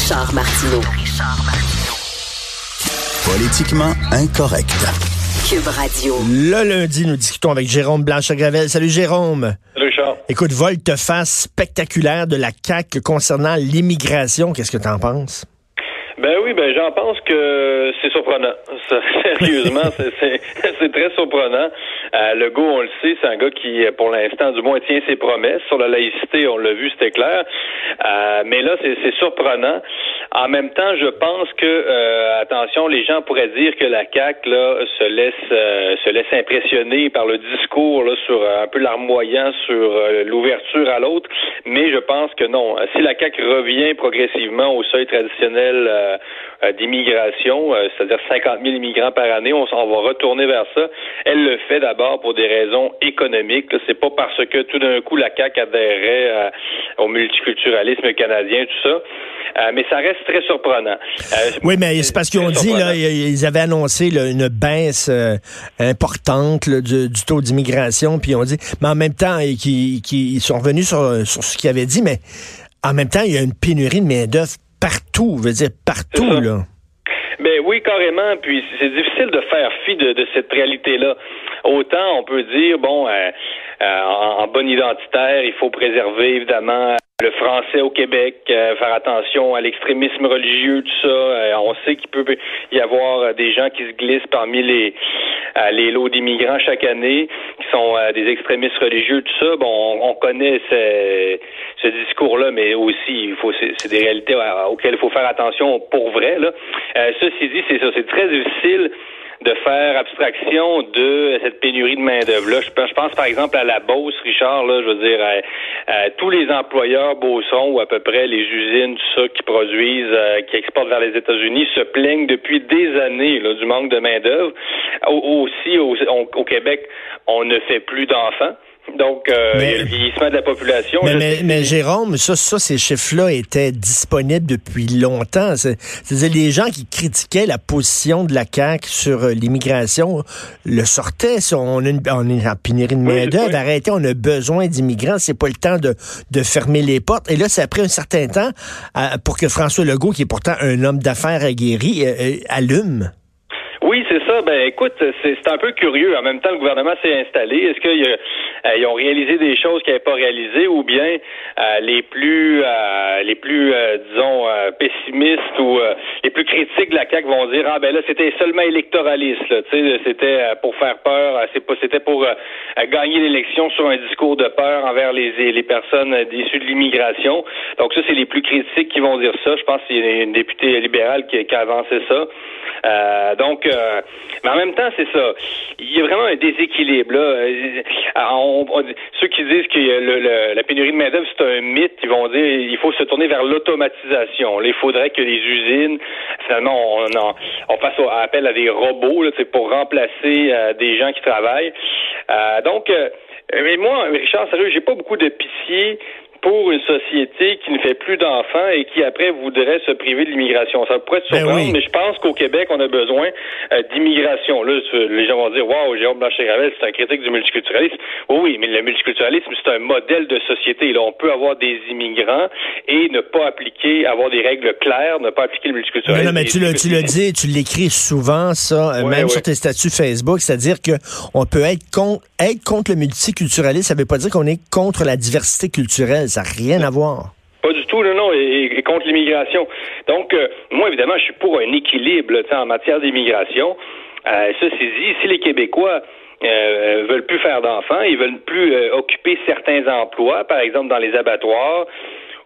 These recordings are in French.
Richard Martineau. Politiquement incorrect. Cube Radio. Le lundi, nous discutons avec Jérôme Blanche-Gravel. Salut Jérôme. Salut Richard. Écoute, volte-face spectaculaire de la CAQ concernant l'immigration. Qu'est-ce que tu en penses? Ben oui, ben j'en pense que c'est surprenant. Ça, sérieusement, c'est très surprenant. Euh, le go, on le sait, c'est un gars qui, pour l'instant, du moins, tient ses promesses. Sur la laïcité, on l'a vu, c'était clair. Euh, mais là, c'est surprenant. En même temps, je pense que, euh, attention, les gens pourraient dire que la CAQ là, se laisse euh, se laisse impressionner par le discours là, sur un peu larmoyant sur l'ouverture à l'autre. Mais je pense que non. Si la CAQ revient progressivement au seuil traditionnel d'immigration, c'est-à-dire 50 000 immigrants par année, on, on va retourner vers ça. Elle le fait d'abord pour des raisons économiques. C'est pas parce que tout d'un coup la CAQ adhérait au multiculturalisme canadien, tout ça. Euh, mais ça reste très surprenant. Euh, oui, mais c'est parce qu'ils ont dit, là, ils avaient annoncé une baisse euh, importante du, taux d'immigration, puis ils ont dit, mais en même temps, ils, sont revenus sur, ce qu'ils avaient dit, mais en même temps, il y a une pénurie de main-d'œuvre partout, je veux dire, partout, là. Ben oui, carrément. Puis c'est difficile de faire fi de, cette réalité-là. Autant on peut dire, bon, en, en bonne identitaire, il faut préserver évidemment le français au Québec, euh, faire attention à l'extrémisme religieux, tout ça. Euh, on sait qu'il peut y avoir euh, des gens qui se glissent parmi les lots d'immigrants chaque année, qui sont des extrémistes religieux, tout ça. Bon, on, connaît ce, ce discours-là, mais aussi, il faut c'est des réalités auxquelles il faut faire attention pour vrai. Là. ceci dit, c'est ça, c'est très difficile de faire abstraction de cette pénurie de main-d'œuvre. je, pense par exemple à la Beauce, Richard, là, je veux dire, tous les employeurs beaucerons ou à peu près les usines, tout ça, qui produisent, euh, qui exportent vers les États-Unis, se plaignent depuis des années du manque de main-d'œuvre. Aussi, au Québec, on ne fait plus d'enfants. Donc, euh, le vieillissement de la population. Mais, mais, Jérôme, ça, ça, ces chiffres-là étaient disponibles depuis longtemps. C'est-à-dire, les gens qui critiquaient la position de la CAQ sur euh, l'immigration le sortaient. on, a une, on est en pénurie de main-d'œuvre. Arrêtez, on a besoin d'immigrants. C'est pas le temps de, de fermer les portes. Et là, ça a pris un certain temps euh, pour que François Legault, qui est pourtant un homme d'affaires aguerri, allume. Oui, c'est ça. Ben, écoute, c'est un peu curieux. En même temps, le gouvernement s'est installé. Est-ce qu'ils euh, ont réalisé des choses qu'ils n'avaient pas réalisées, ou bien euh, les plus, euh, les plus, disons, pessimistes ou les plus critiques de la CAQ vont dire ah ben là c'était seulement électoraliste. C'était pour faire peur. C'est pas, c'était pour gagner l'élection sur un discours de peur envers les, les personnes issues de l'immigration. Donc ça, c'est les plus critiques qui vont dire ça. Je pense qu'il y a une députée libérale qui, qui a avancé ça. donc euh, mais en même temps, c'est ça. Il y a vraiment un déséquilibre. Là. Euh, ceux qui disent que le, la pénurie de main-d'œuvre, c'est un mythe, ils vont dire il faut se tourner vers l'automatisation. Il faudrait que les usines, finalement, on, on, fasse appel à des robots là, pour remplacer euh, des gens qui travaillent. donc, mais moi, Richard, sérieux, j'ai pas beaucoup de pitié pour une société qui ne fait plus d'enfants et qui après voudrait se priver de l'immigration. Ça pourrait être ben surprendre, mais je pense qu'au Québec, on a besoin euh, d'immigration. Là, les gens vont dire Waouh, Jérôme Blanchet-Gravel, c'est un critique du multiculturalisme. Oui, mais le multiculturalisme, c'est un modèle de société. Là, on peut avoir des immigrants et ne pas appliquer, avoir des règles claires, ne pas appliquer le multiculturalisme. Non, mais tu le, tu le dis, tu l'écris souvent, ça, même sur tes statuts Facebook, c'est-à-dire qu'on peut être contre, être contre le multiculturalisme, ça ne veut pas dire qu'on est contre la diversité culturelle. Ça n'a rien à voir. Pas du tout, non, non, et, contre l'immigration. Donc, euh, moi, évidemment, je suis pour un équilibre en matière d'immigration. Euh, ceci dit, si les Québécois euh, veulent plus faire d'enfants, ils veulent plus occuper certains emplois, par exemple dans les abattoirs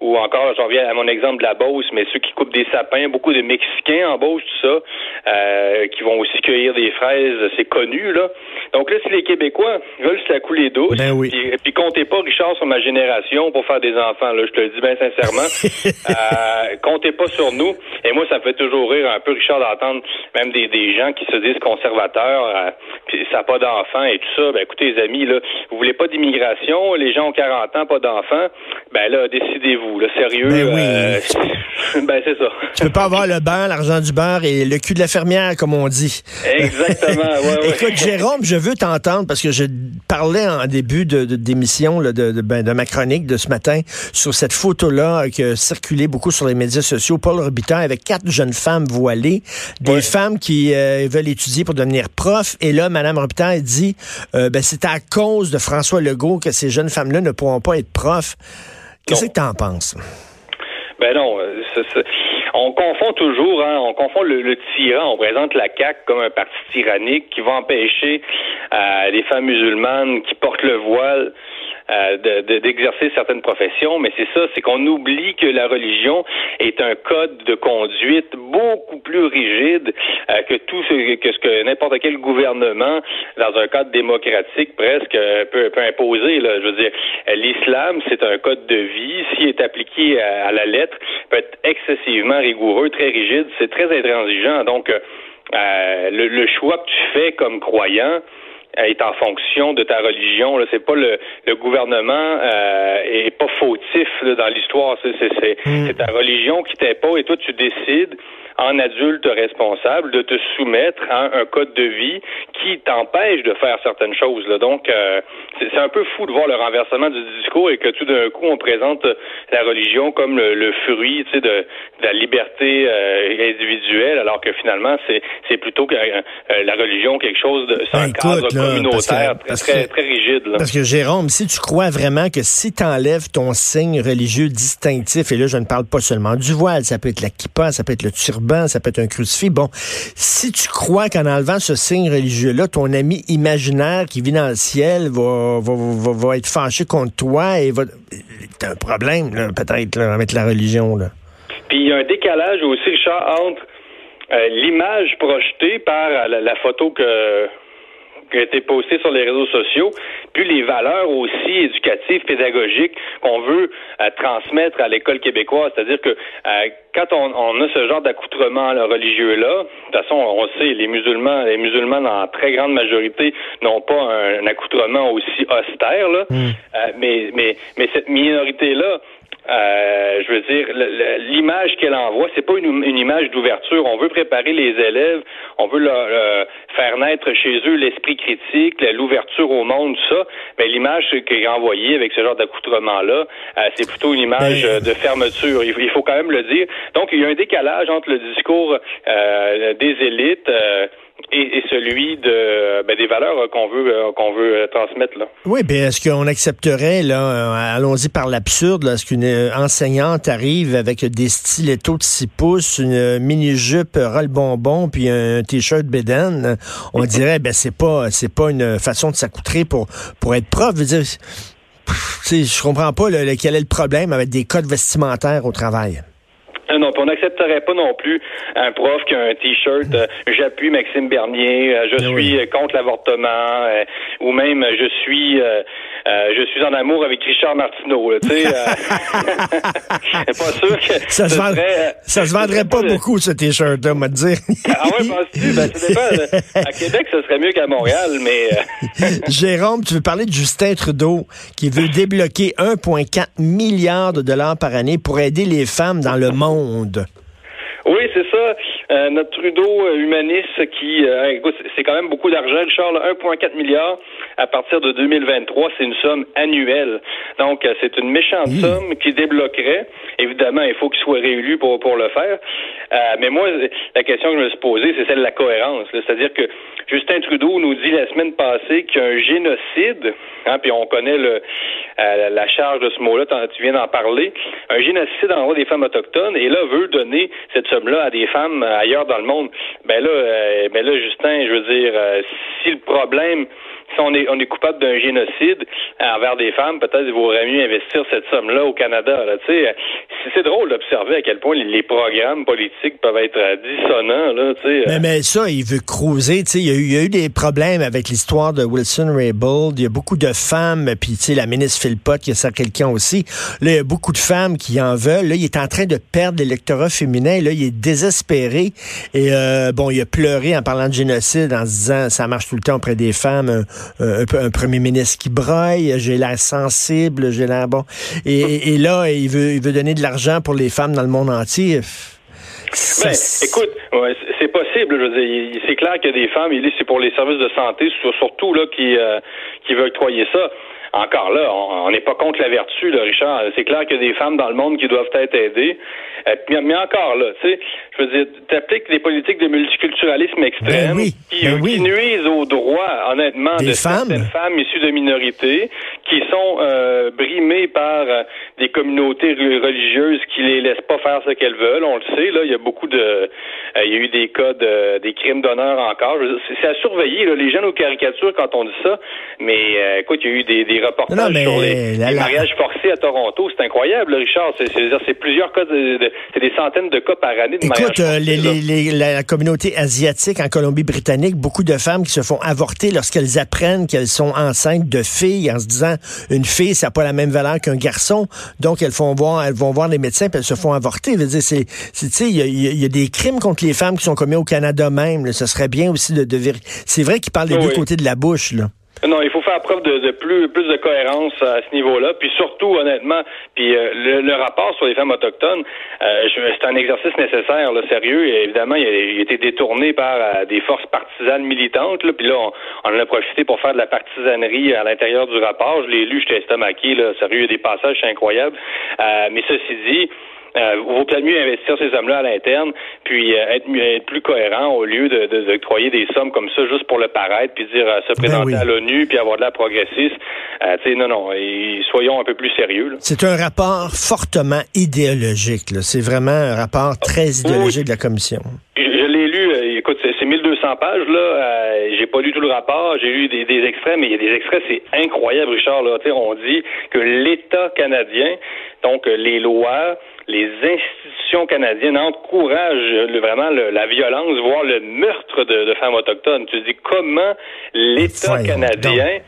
ou encore, j'en reviens à mon exemple de la Beauce, mais ceux qui coupent des sapins, beaucoup de Mexicains en Beauce, tout ça, euh, qui vont aussi cueillir des fraises, c'est connu, là. Donc là, si les Québécois veulent se la couler douce, Ben oui. puis, puis comptez pas, Richard, sur ma génération pour faire des enfants, là, je te le dis bien sincèrement. euh, comptez pas sur nous. Et moi, ça me fait toujours rire un peu, Richard, d'entendre même des, des gens qui se disent conservateurs, euh, puis ça n'a pas d'enfants et tout ça. Ben écoutez, les amis, là, vous voulez pas d'immigration, les gens ont 40 ans, pas d'enfants, ben là, décidez-vous, là, sérieux. Ben oui. euh, ben c'est ça. Tu peux pas avoir le beurre, l'argent du beurre et le cul de la fermière, comme on dit. Exactement, ouais, ouais. Écoute, Jérôme, je veux t'entendre parce que je parlais en début de, d'émission de, de, ben, de ma chronique de ce matin sur cette photo-là qui a circulé beaucoup sur les médias sociaux. Paul Robitaille avec quatre jeunes femmes voilées, des Ouais. femmes qui euh, veulent étudier pour devenir prof. Et là, Madame Robitaille dit, euh, ben, c'est à cause de François Legault que ces jeunes femmes-là ne pourront pas être profs. Qu'est-ce que t'en penses? Ben non, euh, c'est- c'est- on confond toujours, hein, on confond le, le tyran, on présente la CAQ comme un parti tyrannique qui va empêcher euh, les femmes musulmanes qui portent le voile euh, de- de- d'exercer certaines professions, mais c'est ça, c'est qu'on oublie que la religion est un code de conduite beaucoup plus rigide euh, que tout ce que ce que n'importe quel gouvernement, dans un cadre démocratique presque, euh, peut, peut imposer. Là. Je veux dire, l'islam, c'est un code de vie. S'il est appliqué à, à la lettre, peut être excessivement rigoureux, très rigide. C'est très intransigeant. Donc, euh, euh, le, le choix que tu fais comme croyant, est en fonction de ta religion. Là, c'est pas le, le gouvernement euh, est pas fautif là, dans l'histoire. C'est, c'est, c'est, c'est ta religion qui t'impose et toi tu décides en adulte responsable de te soumettre à un code de vie qui t'empêche de faire certaines choses. Là. Donc euh, c'est, c'est un peu fou de voir le renversement du discours et que tout d'un coup on présente la religion comme le, le fruit tu sais, de, de la liberté euh, individuelle, alors que finalement c'est, c'est plutôt que, euh, euh, la religion quelque chose de Ben, un cadre là, communautaire que- parce très, que- très rigide. Là. Parce que Jérôme, si tu crois vraiment que si tu enlèves ton signe religieux distinctif, et là je ne parle pas seulement du voile, ça peut être la kippa, ça peut être le turban, ça peut être un crucifix, bon, si tu crois qu'en enlevant ce signe religieux-là, ton ami imaginaire qui vit dans le ciel va, va, va, va être fâché contre toi et va... T'as un problème, là, peut-être, là, avec la religion, là. Puis il y a un décalage aussi, Richard, entre euh, l'image projetée par euh, la, la photo que qui a été postée sur les réseaux sociaux, puis les valeurs aussi éducatives, pédagogiques qu'on veut euh, transmettre à l'école québécoise. C'est-à-dire que euh, quand on, on a ce genre d'accoutrement là, religieux-là, de toute façon, on sait, les musulmans, les musulmans, en très grande majorité, n'ont pas un, un accoutrement aussi austère, là. Euh, mais, mais, mais cette minorité-là, euh, je veux dire, l'image qu'elle envoie, c'est pas une, une image d'ouverture. On veut préparer les élèves, on veut leur euh, faire naître chez eux l'esprit critique, l'ouverture au monde, tout ça. Mais l'image qui est envoyée avec ce genre d'accoutrement-là, euh, c'est plutôt une image Ben- de fermeture. Il, faut- il faut quand même le dire. Donc, il y a un décalage entre le discours euh, des élites. Et, celui ben, des valeurs euh, qu'on veut euh, qu'on veut euh, transmettre là. Oui, bien, est-ce qu'on accepterait, là, allons-y par l'absurde, est-ce qu'une enseignante arrive avec des stilettos de 6 pouces, une mini-jupe euh, roll bonbon, puis un t-shirt bédaine, on dirait, ben, c'est pas, c'est pas une façon de s'accoutrer pour, pour être prof. Je veux dire, je comprends pas, le- quel est le problème avec des codes vestimentaires au travail. Euh, Non, puis on n'accepterait pas non plus un prof qui a un t-shirt euh, j'appuie Maxime Bernier, euh, je Ben suis oui. euh, contre l'avortement, euh, ou même je suis euh, je suis en amour avec Richard Martineau. là, Tu sais, euh, pas sûr que Ça se, ce vend- serait, euh, ça se vendrait pas beaucoup, ce t-shirt-là, on va te dire. Ah ouais, penses-tu? Ben, ça dépend. À Québec, ce serait mieux qu'à Montréal, mais euh, Jérôme, tu veux parler de Justin Trudeau qui veut débloquer 1,4 milliard de dollars par année pour aider les femmes dans le monde. Oui, c'est ça. Euh, notre Trudeau humaniste qui, écoute, c'est quand même beaucoup d'argent, là, 1,4 milliard à partir de 2023, c'est une somme annuelle. Donc, euh, c'est une méchante somme qui débloquerait. Évidemment, il faut qu'il soit réélu pour, pour le faire. Euh, mais moi, la question que je me suis posée, c'est celle de la cohérence. C'est-à-dire que Justin Trudeau nous dit la semaine passée qu'il y a un génocide, hein, puis on connaît le, euh, la charge de ce mot-là, tu viens d'en parler, un génocide en droit des femmes autochtones, et là, veut donner cette somme-là à des femmes euh, ailleurs dans le monde. Ben là, euh, ben là, Justin, je veux dire, si le problème si on est, on est coupable d'un génocide envers des femmes, peut-être il vaudrait mieux investir cette somme-là au Canada. Là, c'est drôle d'observer à quel point les programmes politiques peuvent être dissonants. Là, mais, mais ça, il veut creuser. Il y, a eu, il y a eu des problèmes avec l'histoire de Wilson Raybould. Il y a beaucoup de femmes, puis la ministre Philpott, qui a ça quelqu'un aussi. Là, il y a beaucoup de femmes qui en veulent. Là, il est en train de perdre l'électorat féminin. Là, il est désespéré. Et euh, bon, il a pleuré en parlant de génocide, en se disant ça marche tout le temps auprès des femmes. Un, un, premier ministre qui broille, j'ai l'air sensible, j'ai l'air bon. Et, et, là, il veut, il veut donner de l'argent pour les femmes dans le monde entier. Ben, écoute, c'est possible. c'est clair qu'il y a des femmes, il dit c'est pour les services de santé, surtout là qui euh, qui veulent octroyer ça encore là, on n'est pas contre la vertu, là, Richard. C'est clair qu'il y a des femmes dans le monde qui doivent être aidées. Euh, mais encore là, tu sais, je veux dire, t'appliques des politiques de multiculturalisme extrême ben qui, ben qui, nuisent aux droits, honnêtement, des de femmes. certaines femmes issues de minorités, qui sont euh, brimées par euh, des communautés religieuses qui les laissent pas faire ce qu'elles veulent. On le sait, là, il y a beaucoup de, il y a eu des cas de, des crimes d'honneur encore. C'est à surveiller, là, les jeunes aux caricatures quand on dit ça. Mais écoute, il y a eu des, des reportages sur les, mariages forcés à Toronto. C'est incroyable, Richard. C'est plusieurs cas, de, c'est des centaines de cas par année de Écoute, les, les, la communauté asiatique en Colombie-Britannique, beaucoup de femmes qui se font avorter lorsqu'elles apprennent qu'elles sont enceintes de filles en se disant une fille, ça n'a pas la même valeur qu'un garçon. Donc, elles font voir, elles vont voir les médecins puis elles se font avorter. Je veux dire, c'est, il y, a, des crimes contre les femmes qui sont commis au Canada même. Ce serait bien aussi de, de. C'est vrai qu'ils parlent des deux côtés de la bouche, là. Non, il faut faire preuve de, plus, plus de cohérence à ce niveau-là. Puis surtout, honnêtement, puis euh, le, rapport sur les femmes autochtones, euh, c'est un exercice nécessaire, là, sérieux. Évidemment, il a, été détourné par euh, des forces partisanes militantes. Là, puis là, on, on, en a profité pour faire de la partisanerie à l'intérieur du rapport. Je l'ai lu, j'étais estomaqué. Là, sérieux, il y a des passages incroyables. mais ceci dit, euh, vaut peut-être mieux investir ces sommes-là à l'interne, puis euh, être, être, plus cohérent au lieu de, de, de, des sommes comme ça juste pour le paraître, puis dire euh, se ben présenter à l'ONU, puis avoir de la progressiste. Euh, non, non, et soyons un peu plus sérieux. C'est un rapport fortement idéologique. C'est vraiment un rapport très idéologique de la Commission. Je, l'ai lu, écoute, c'est 1200 pages, là. j'ai pas lu tout le rapport, j'ai lu des, des, extraits, mais il y a des extraits, c'est incroyable, Richard. Là. on dit que l'État canadien, donc les lois, les institutions canadiennes encouragent vraiment la violence, voire le meurtre de, femmes autochtones. Tu dis comment l'État canadien,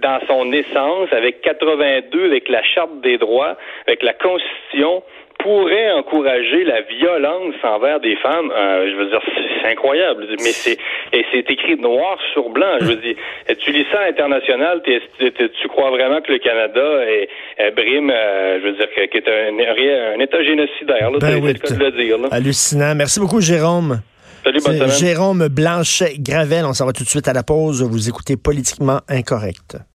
dans son essence, avec 82, avec la Charte des droits, avec la Constitution, pourrait encourager la violence envers des femmes, euh, je veux dire, c'est incroyable. Mais c'est et c'est écrit noir sur blanc. Je veux dire, tu lis ça à l'international, tu crois vraiment que le Canada est, brime, euh, je veux dire, est un, un, État génocidaire. Là, ben oui, de le dire. Hallucinant. Merci beaucoup, Jérôme. Salut, bonne Jérôme Blanchet-Gravel. On s'en va tout de suite à la pause. Vous écoutez Politiquement Incorrect.